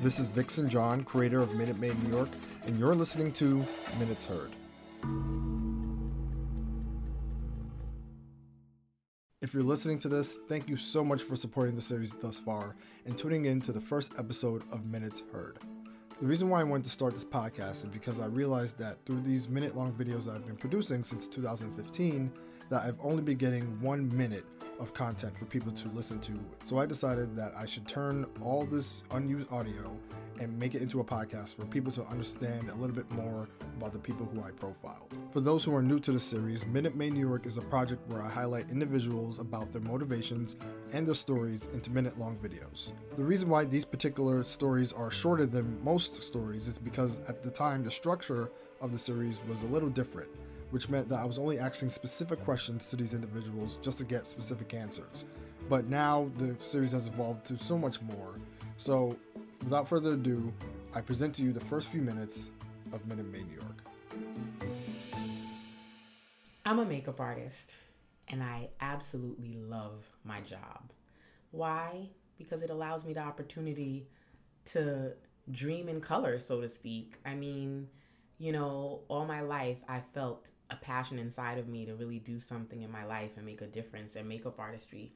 This is Vixen John, creator of Minute Maid New York, and you're listening to Minutes Heard. If you're listening to this, thank you so much for supporting the series thus far and tuning in to the first episode of Minutes Heard. The reason why I wanted to start this podcast is because I realized that through these minute long videos I've been producing since 2015, that I've only been getting one minute of content for people to listen to. So I decided that I should turn all this unused audio and make it into a podcast for people to understand a little bit more about the people who I profiled. For those who are new to the series, Minute Maid New York is a project where I highlight individuals about their motivations and their stories into minute long videos. The reason why these particular stories are shorter than most stories is because at the time the structure of the series was a little different which meant that I was only asking specific questions to these individuals just to get specific answers. But now the series has evolved to so much more. So, without further ado, I present to you the first few minutes of Minute Maid New York. I'm a makeup artist and I absolutely love my job. Why? Because it allows me the opportunity to dream in color, so to speak. I mean, you know, all my life I felt a passion inside of me to really do something in my life and make a difference. And makeup artistry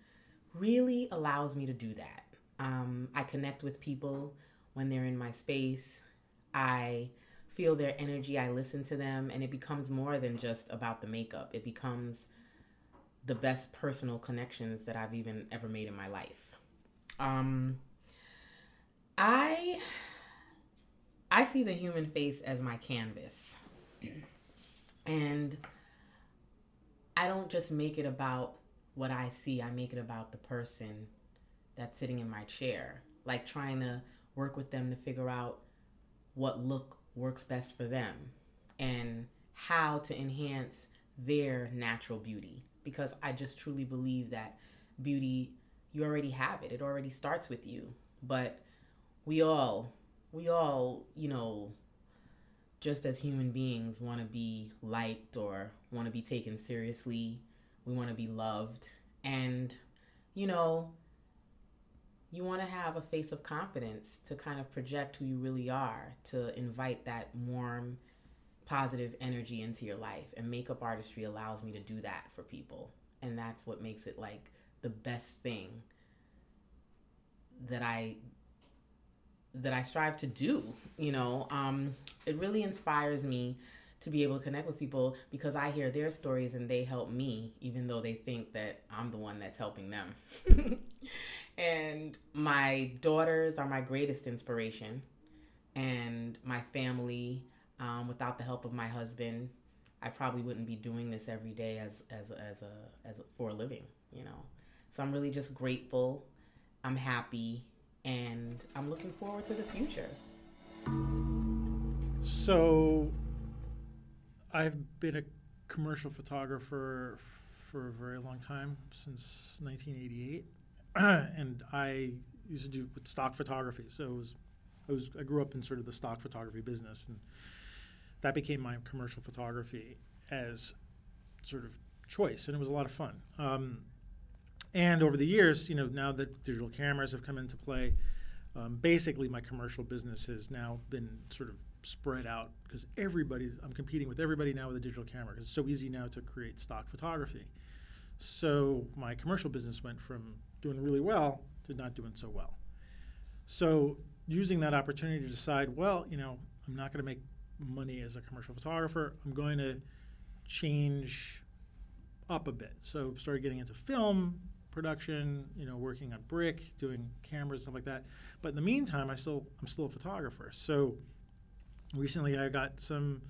really allows me to do that. Um, I connect with people when they're in my space. I feel their energy. I listen to them, and it becomes more than just about the makeup. It becomes the best personal connections that I've even ever made in my life. Um, I I see the human face as my canvas. And I don't just make it about what I see, I make it about the person that's sitting in my chair, like trying to work with them to figure out what look works best for them and how to enhance their natural beauty. Because I just truly believe that beauty, you already have it, it already starts with you. But we all, we all, you know, just as human beings want to be liked or want to be taken seriously. We want to be loved. And, you know, you want to have a face of confidence to kind of project who you really are, to invite that warm, positive energy into your life. And makeup artistry allows me to do that for people. And that's what makes it like the best thing that I that I strive to do. You know, um, it really inspires me to be able to connect with people because I hear their stories and they help me, even though they think that I'm the one that's helping them. and my daughters are my greatest inspiration, and my family. Um, without the help of my husband, I probably wouldn't be doing this every day as as as a as a, for a living. You know, so I'm really just grateful. I'm happy and I'm looking forward to the future. So, I've been a commercial photographer for a very long time, since 1988, and I used to do stock photography. So it was, I was, I grew up in sort of the stock photography business, and that became my commercial photography as sort of choice, and it was a lot of fun. Um, and over the years, you know, now that digital cameras have come into play, um, basically my commercial business has now been sort of spread out because everybody's, I'm competing with everybody now with a digital camera because it's so easy now to create stock photography. So my commercial business went from doing really well to not doing so well. So using that opportunity to decide, well, you know, I'm not going to make money as a commercial photographer. I'm going to change up a bit. So started getting into film, production, you know, working on brick, doing cameras, stuff like that. But in the meantime, I still I'm still a photographer. So recently, I got some.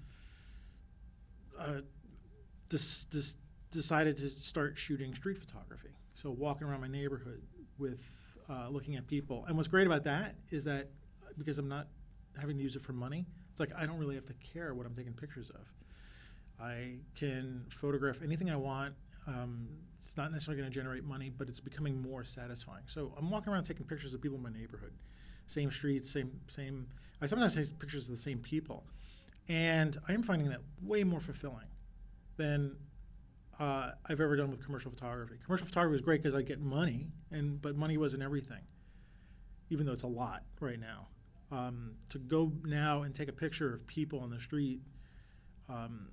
Uh, dis, dis, decided to start shooting street photography. So walking around my neighborhood with uh, looking at people. And what's great about that is that because I'm not having to use it for money, it's like I don't really have to care what I'm taking pictures of. I can photograph anything I want um, it's not necessarily going to generate money, but it's becoming more satisfying. So I'm walking around taking pictures of people in my neighborhood, same streets, same same. I sometimes take pictures of the same people, and I'm finding that way more fulfilling than uh, I've ever done with commercial photography. Commercial photography was great because I get money, and but money wasn't everything, even though it's a lot right now. Um, to go now and take a picture of people on the street, um,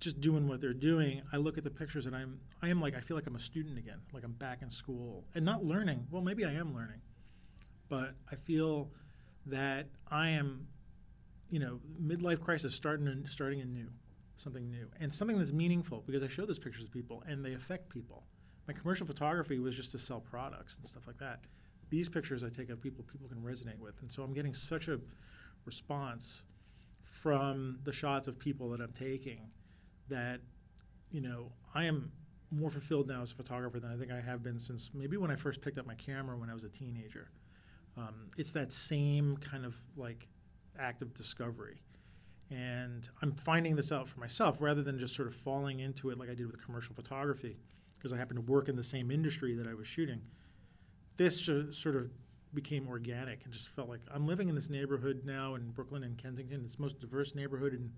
just doing what they're doing, I look at the pictures and I'm I am like I feel like I'm a student again, like I'm back in school and not learning. Well, maybe I am learning, but I feel that I am, you know, midlife crisis starting and starting anew, something new and something that's meaningful because I show those pictures to people and they affect people. My commercial photography was just to sell products and stuff like that. These pictures I take of people people can resonate with, and so I'm getting such a response from the shots of people that I'm taking that you know I am more fulfilled now as a photographer than I think I have been since maybe when I first picked up my camera when I was a teenager. Um, it's that same kind of like act of discovery. And I'm finding this out for myself rather than just sort of falling into it like I did with commercial photography because I happen to work in the same industry that I was shooting. This just sort of became organic and just felt like I'm living in this neighborhood now in Brooklyn and Kensington. It's the most diverse neighborhood in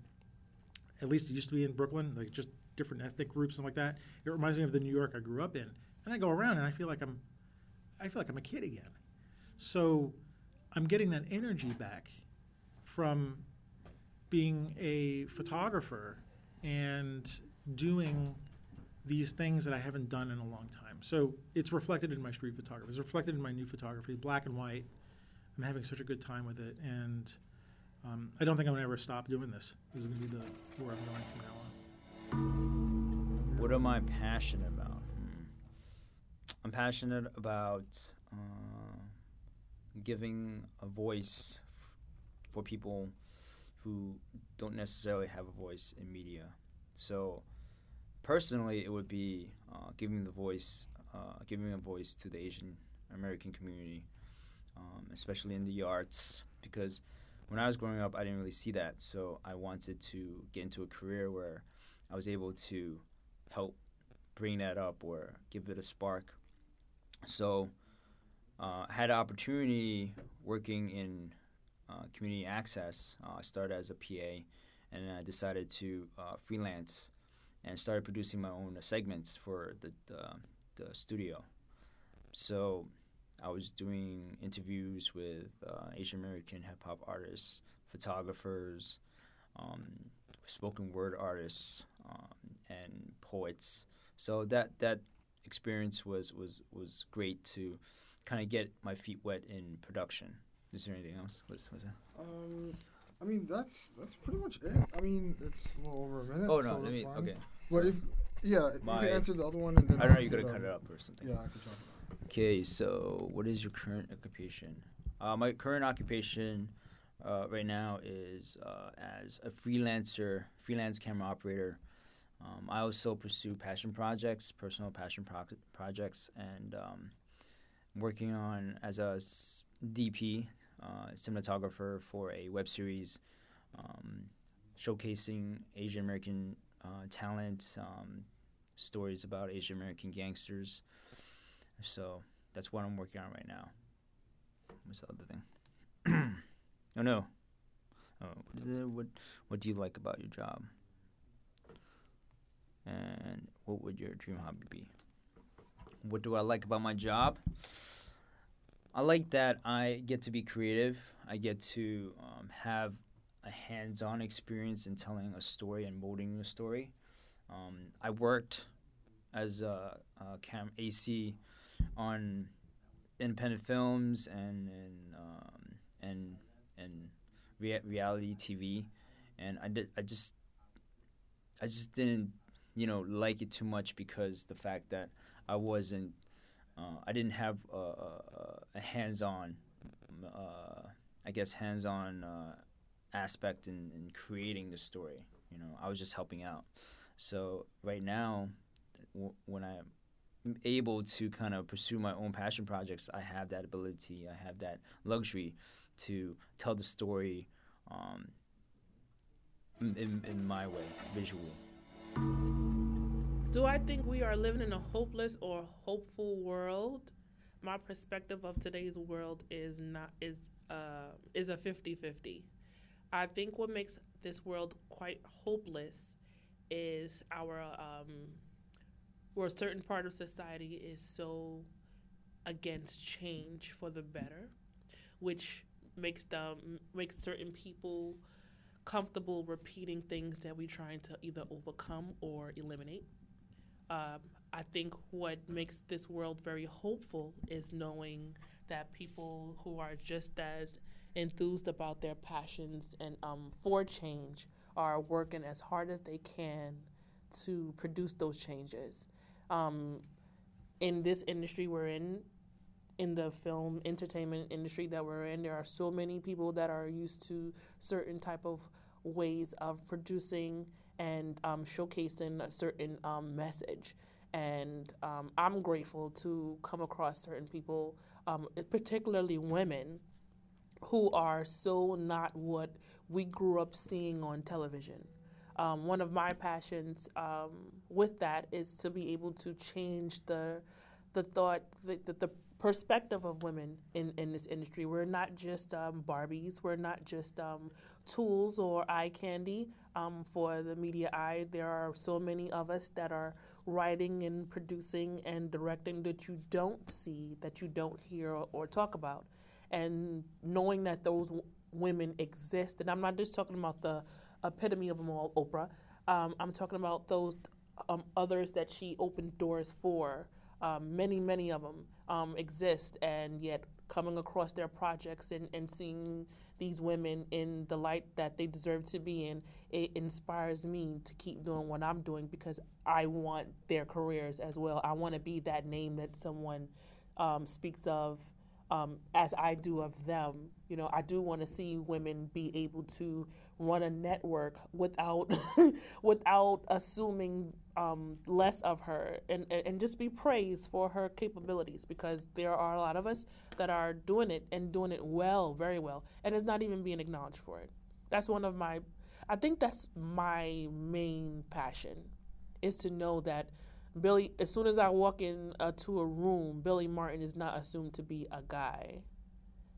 at least it used to be in Brooklyn, like just different ethnic groups and like that. It reminds me of the New York I grew up in. And I go around and I feel like I'm I feel like I'm a kid again. So I'm getting that energy back from being a photographer and doing these things that I haven't done in a long time. So it's reflected in my street photography. It's reflected in my new photography, black and white. I'm having such a good time with it, and um, I don't think I'm gonna ever stop doing this. This is gonna be the where I'm going from now on. What am I passionate about? Hmm. I'm passionate about uh, giving a voice for people who don't necessarily have a voice in media. So, personally, it would be uh, giving the voice, uh, giving a voice to the Asian American community, um, especially in the arts, because when I was growing up, I didn't really see that. So I wanted to get into a career where I was able to help bring that up or give it a spark. So uh, I had an opportunity working in uh, community access. Uh, I started as a PA, and I decided to uh, freelance and started producing my own segments for the, the, the studio. So I was doing interviews with uh, Asian American hip hop artists, photographers, um, spoken word artists, um, and poets. So that that experience was was was great to kind of get my feet wet in production. Is there anything else? What's, what's that? Um, I mean that's that's pretty much it. I mean it's a little over a minute. Oh no, so me. fine. Okay. But if yeah, you My- can answer the other one and then I don't know. You gotta cut it up or something. Yeah, I could talk. Okay, so what is your current occupation? Uh, my current occupation uh, right now is uh, as a freelancer, freelance camera operator. Um, I also pursue passion projects, personal passion pro- projects, and um, working on as a DP, uh, cinematographer for a web series um, showcasing Asian American uh, talent, um, stories about Asian American gangsters. So that's what I'm working on right now. What's the other thing? oh no. Oh, what, is what what do you like about your job? And what would your dream hobby be? What do I like about my job? I like that I get to be creative. I get to um, have a hands-on experience in telling a story and molding a story. Um, I worked as a, a cam AC on independent films and and um, and and rea- reality TV, and I did I just I just didn't you know like it too much because the fact that I wasn't uh, I didn't have a, a, a hands-on uh, I guess hands-on uh, aspect in, in creating the story. You know, I was just helping out. So right now, when I'm able to kind of pursue my own passion projects, I have that ability, I have that luxury to tell the story um, in, in, my way, visual. Do I think we are living in a hopeless or hopeful world? My perspective of today's world is not is uh, is a 50-50. I think what makes this world quite hopeless is our um, where a certain part of society is so against change for the better, which makes them makes certain people comfortable repeating things that we're trying to either overcome or eliminate. Um, I think what makes this world very hopeful is knowing that people who are just as enthused about their passions and um, for change are working as hard as they can to produce those changes. Um, in this industry we're in, in the film entertainment industry that we're in, there are so many people that are used to certain type of ways of producing and um, showcasing a certain um, message. And um, I'm grateful to come across certain people, um, particularly women, who are so not what we grew up seeing on television. Um, one of my passions um, with that is to be able to change the the thought, the, the, the perspective of women in, in this industry. We're not just um, Barbies, we're not just um, tools or eye candy um, for the media eye. There are so many of us that are writing and producing and directing that you don't see, that you don't hear or, or talk about. And knowing that those w- women exist, and I'm not just talking about the epitome of them all, Oprah. Um, I'm talking about those um, others that she opened doors for. Um, many, many of them um, exist, and yet coming across their projects and, and seeing these women in the light that they deserve to be in, it inspires me to keep doing what I'm doing because I want their careers as well. I want to be that name that someone um, speaks of um, as I do of them. You know, I do want to see women be able to run a network without without assuming um, less of her, and, and just be praised for her capabilities because there are a lot of us that are doing it and doing it well, very well, and it's not even being acknowledged for it. That's one of my, I think that's my main passion, is to know that Billy, as soon as I walk in uh, to a room, Billy Martin is not assumed to be a guy,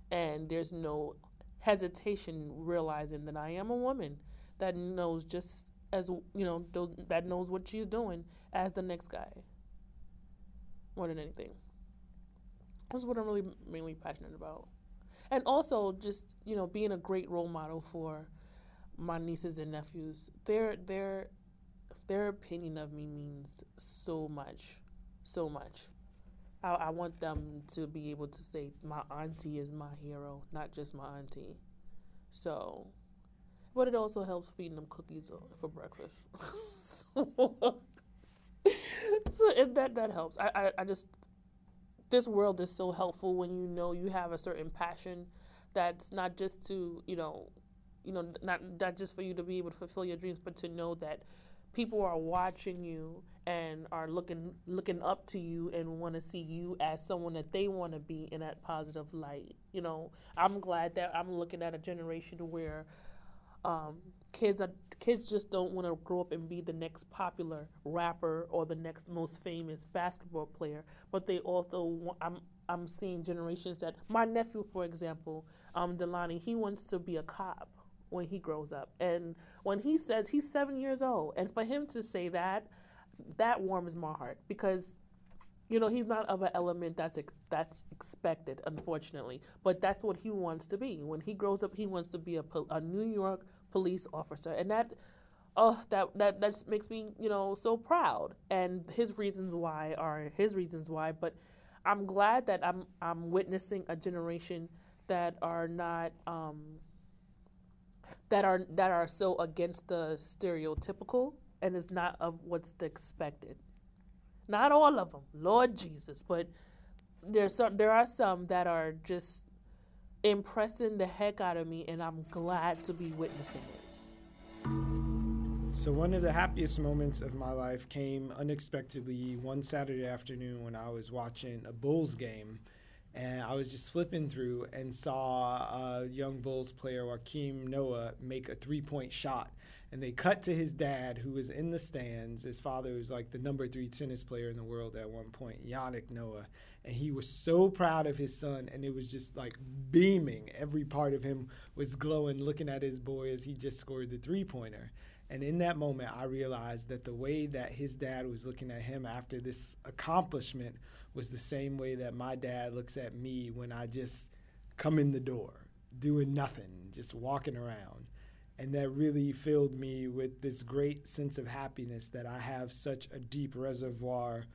and there's no hesitation realizing that I am a woman that knows just as you know that knows what she's doing as the next guy. More than anything, that's what I'm really mainly passionate about, and also just you know being a great role model for my nieces and nephews. They're they're their opinion of me means so much, so much. I, I, want them to be able to say, my auntie is my hero, not just my auntie. So, but it also helps feeding them cookies for breakfast. so, so it, that that helps. I, I, I just this world is so helpful when you know you have a certain passion that's not just to you know you know not not just for you to be able to fulfill your dreams but to know that people are watching you and are looking looking up to you and want to see you as someone that they want to be in that positive light. You know, I'm glad that I'm looking at a generation where um, kids are kids just don't want to grow up and be the next popular rapper or the next most famous basketball player, but they also want, I'm I'm seeing generations that my nephew, for example, um, Delani, he wants to be a cop when he grows up. And when he says he's seven years old, and for him to say that, that warms my heart because you know he's not of an element that's ex- that's expected unfortunately. But that's what he wants to be. When he grows up he wants to be a, pol- a new york police officer. And that oh that that that just makes me you know so proud. And his reasons why are his reasons why. But i'm glad that i'm i'm witnessing a generation that are not um, that are that are so against the stereotypical and is not of what's expected. Not all of them, Lord Jesus, but there's some there are some that are just impressing the heck out of me and I'm glad to be witnessing it. So one of the happiest moments of my life came unexpectedly one Saturday afternoon when I was watching a Bulls game and I was just flipping through and saw a young Bulls player, Joakim Noah, make a three point shot. And they cut to his dad, who was in the stands. His father was like the number three tennis player in the world at one point, Yannick Noah. And he was so proud of his son, and it was just like beaming. Every part of him was glowing, looking at his boy as he just scored the three pointer. And in that moment, I realized that the way that his dad was looking at him after this accomplishment was the same way that my dad looks at me when I just come in the door. doing nothing, just walking around. And that really filled me with this great sense of happiness that I have such a deep reservoir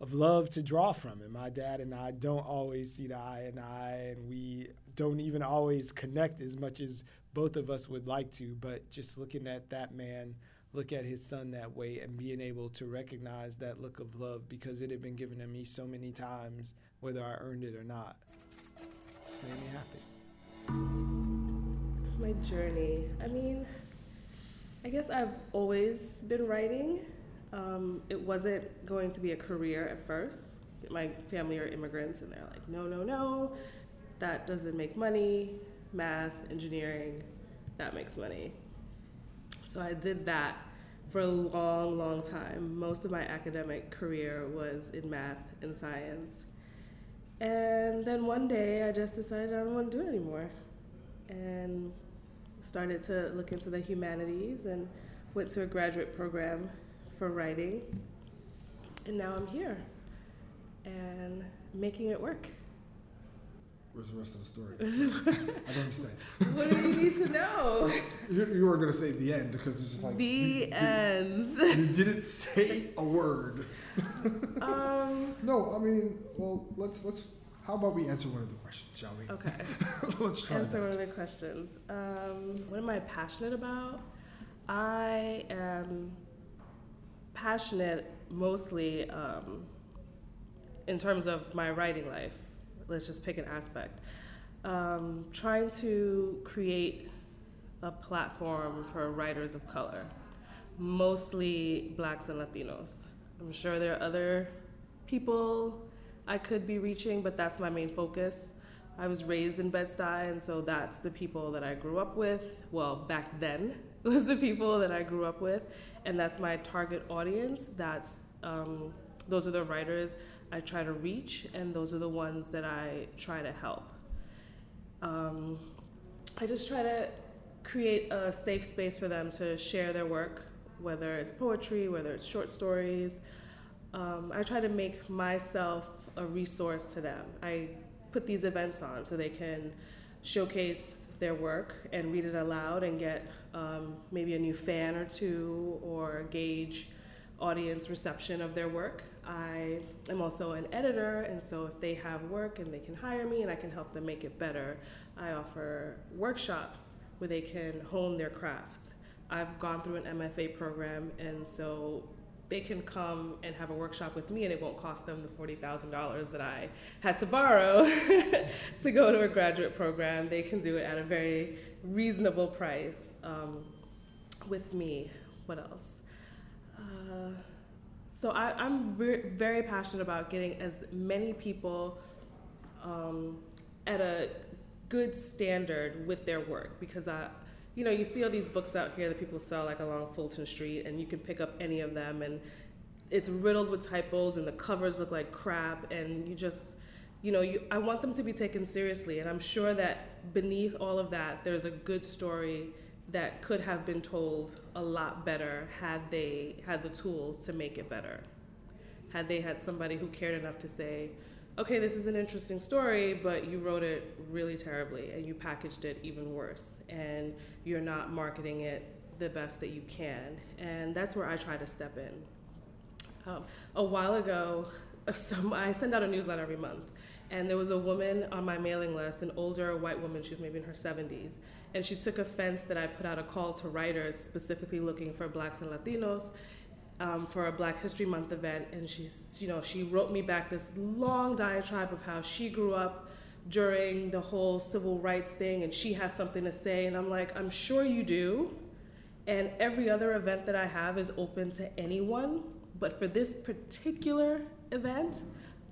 of love to draw from. And my dad and I don't always see the eye and eye, and we don't even always connect as much as both of us would like to. But just looking at that man, look at his son that way, and being able to recognize that look of love because it had been given to me so many times, whether I earned it or not, just made me happy. My journey. I mean, I guess I've always been writing. Um, it wasn't going to be a career at first. My family are immigrants, and they're like, no, no, no, that doesn't make money. Math, engineering, that makes money. So I did that for a long, long time. Most of my academic career was in math and science. And then one day I just decided I don't want to do it anymore. And started to look into the humanities and went to a graduate program for writing. And now I'm here and making it work. Where's the rest of the story? I don't understand. What do you need to know? You, you were gonna say the end because it's just like the you, ends. You, you didn't say a word. um, no, I mean, well, let's let's. How about we answer one of the questions, shall we? okay. let's try Answer that. one of the questions. Um, what am I passionate about? I am passionate mostly um, in terms of my writing life. Let's just pick an aspect. Um, trying to create a platform for writers of color, mostly blacks and Latinos. I'm sure there are other people I could be reaching, but that's my main focus. I was raised in Bed-Stuy, and so that's the people that I grew up with. Well, back then was the people that I grew up with, and that's my target audience. That's um, those are the writers I try to reach, and those are the ones that I try to help. Um, I just try to create a safe space for them to share their work, whether it's poetry, whether it's short stories. Um, I try to make myself a resource to them. I put these events on so they can showcase their work and read it aloud and get um, maybe a new fan or two or gauge audience reception of their work. I am also an editor, and so if they have work and they can hire me and I can help them make it better, I offer workshops where they can hone their craft. I've gone through an MFA program, and so they can come and have a workshop with me and it won't cost them the $40,000 that I had to borrow to go to a graduate program. They can do it at a very reasonable price um, with me. What else? Uh, so I, am very passionate about getting as many people um, at a good standard with their work because I, you know, you see all these books out here that people sell like along Fulton Street, and you can pick up any of them, and it's riddled with typos, and the covers look like crap, and you just, you know, you, I want them to be taken seriously, and I'm sure that beneath all of that, there's a good story that could have been told a lot better had they had the tools to make it better. Had they had somebody who cared enough to say, okay, this is an interesting story, but you wrote it really terribly and you packaged it even worse, and you're not marketing it the best that you can. And that's where I try to step in. Um, a while ago, some, I send out a newsletter every month, and there was a woman on my mailing list, an older white woman, she was maybe in her 70s, and she took offense that I put out a call to writers specifically looking for blacks and Latinos um, for a Black History Month event, and she's, you know, she wrote me back this long diatribe of how she grew up during the whole civil rights thing, and she has something to say, and I'm like, I'm sure you do, and every other event that I have is open to anyone, but for this particular event,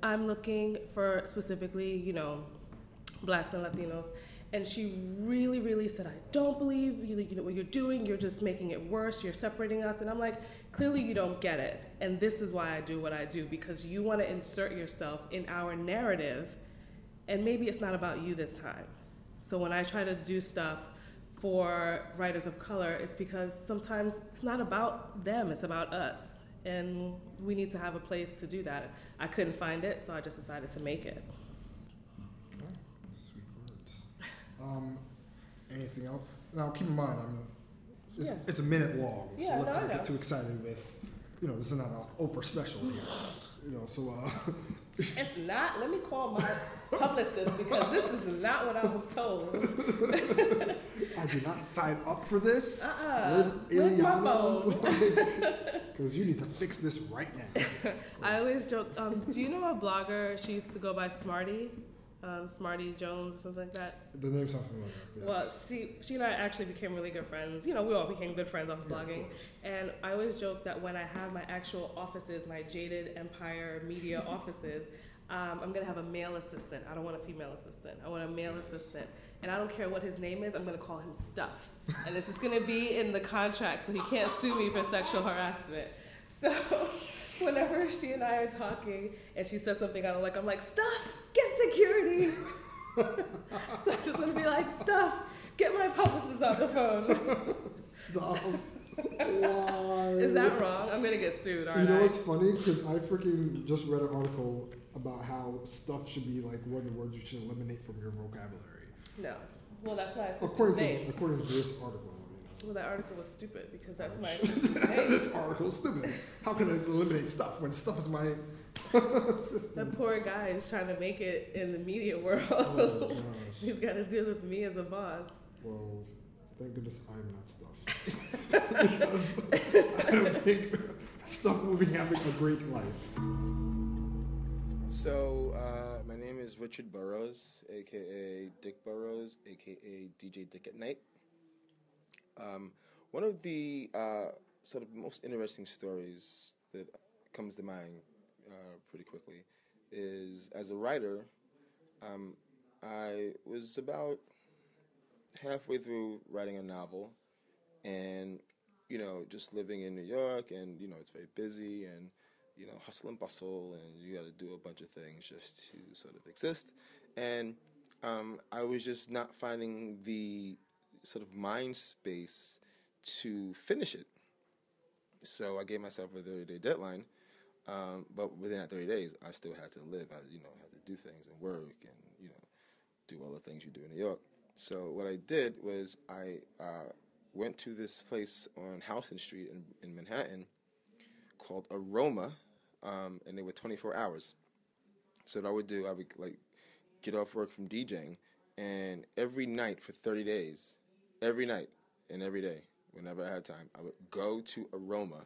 I'm looking for specifically, you know, blacks and Latinos. And she really, really said, I don't believe you, you know what you're doing. You're just making it worse. You're separating us. And I'm like, clearly you don't get it. And this is why I do what I do because you want to insert yourself in our narrative, and maybe it's not about you this time. So when I try to do stuff for writers of color, it's because sometimes it's not about them. It's about us. And we need to have a place to do that. I couldn't find it, so I just decided to make it. Sweet words. Um, anything else? Now, keep in mind, I'm. It's, Yeah. it's a minute long, Yeah, so let's no, not get too excited with. You know, this is not an Oprah special here. You know, so uh, It's not. Let me call my publicist because this is not what I was told. I did not sign up for this. Uh-uh. Where's my Because you need to fix this right now. I always joke. Um, do you know a blogger? She used to go by Smarty, um, Smarty Jones or something like that. The name sounds familiar. Yes. Well, she she and I actually became really good friends. You know, we all became good friends off of Yeah, blogging. course. And I always joke that when I have my actual offices, my jaded Empire Media offices, um, I'm gonna have a male assistant. I don't want a female assistant. I want a male assistant. And I don't care what his name is. I'm gonna call him Stuff. And this is gonna be in the contract, so he can't sue me for sexual harassment. So. Whenever she and I are talking and she says something I don't like, I'm like, Stuff, get security. so I just want to be like, Stuff, get my publicist on the phone. Stop. Why? Is that wrong? I'm gonna get sued, You aren't know I? what's funny? Because I freaking just read an article about how stuff should be like one of the words you should eliminate from your vocabulary. No. Well, that's my assistant's According to, name. according to this article. Well, that article was stupid because that's Oh, my shit. assistant's I mean. name. this article's stupid. How can I eliminate stuff when stuff is my That system? poor guy is trying to make it in the media world. Oh gosh. He's got to deal with me as a boss. Well, thank goodness I'm not stuff. because I don't think stuff will be having a great life. So, uh, my name is Richard Burrows, aka Dick Burrows, aka DJ Dick at Night. Um, one of the uh, sort of most interesting stories that comes to mind uh, pretty quickly is as a writer, um, I was about halfway through writing a novel and you know just living in new york and you know it's very busy and you know hustle and bustle and you got to do a bunch of things just to sort of exist. And um, i was just not finding the sort of mind space to finish it. So i gave myself a 30 day deadline um, but within that 30 days i still had to live. I you know had to do things and work and you know do all the things you do in new york. So what I did was I uh, went to this place on Houston Street in, in Manhattan called Aroma, um, and they were 24 hours. So what I would do, I would like get off work from DJing, and every night for 30 days, every night and every day, whenever I had time, I would go to Aroma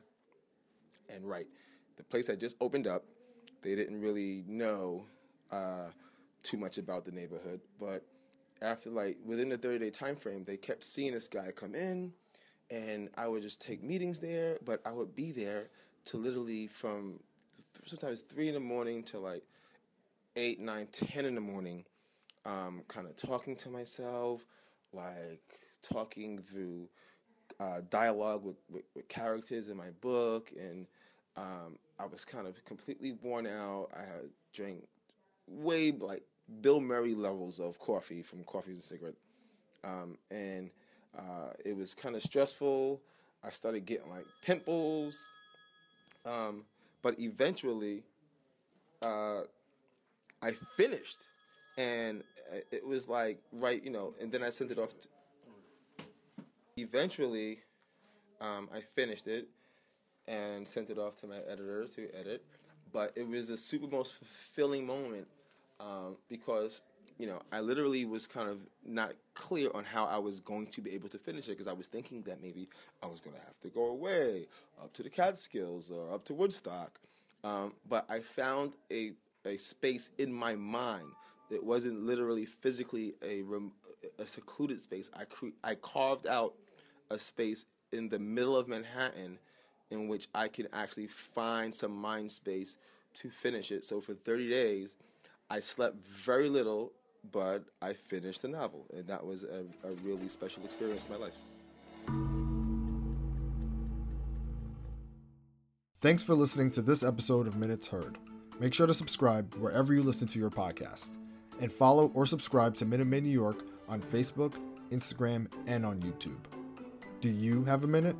and write. The place had just opened up. They didn't really know uh, too much about the neighborhood, but after like within the 30 day time frame they kept seeing this guy come in and i would just take meetings there but i would be there to literally from sometimes 3 in the morning to like 8 9 10 in the morning um, kind of talking to myself like talking through uh, dialogue with, with, with characters in my book and um, i was kind of completely worn out i had drank way like Bill Murray levels of coffee from Coffee and Cigarette, um, and uh, it was kind of stressful. I started getting like pimples, um, but eventually, uh, I finished, and uh, it was like right, you know, and then I sent it off. To, eventually, um, I finished it and sent it off to my editor to edit. But it was the super most fulfilling moment um, because you know I literally was kind of not clear on how I was going to be able to finish it because I was thinking that maybe I was going to have to go away up to the Catskills or up to Woodstock, um, but I found a a space in my mind that wasn't literally physically a rem- a secluded space. I cre- I carved out a space in the middle of Manhattan in which I could actually find some mind space to finish it. So for 30 days, I slept very little, but I finished the novel, and that was a, a really special experience in my life. Thanks for listening to this episode of Minutes Heard. Make sure to subscribe wherever you listen to your podcast, and follow or subscribe to Minutemen New York on Facebook, Instagram, and on YouTube. Do you have a minute?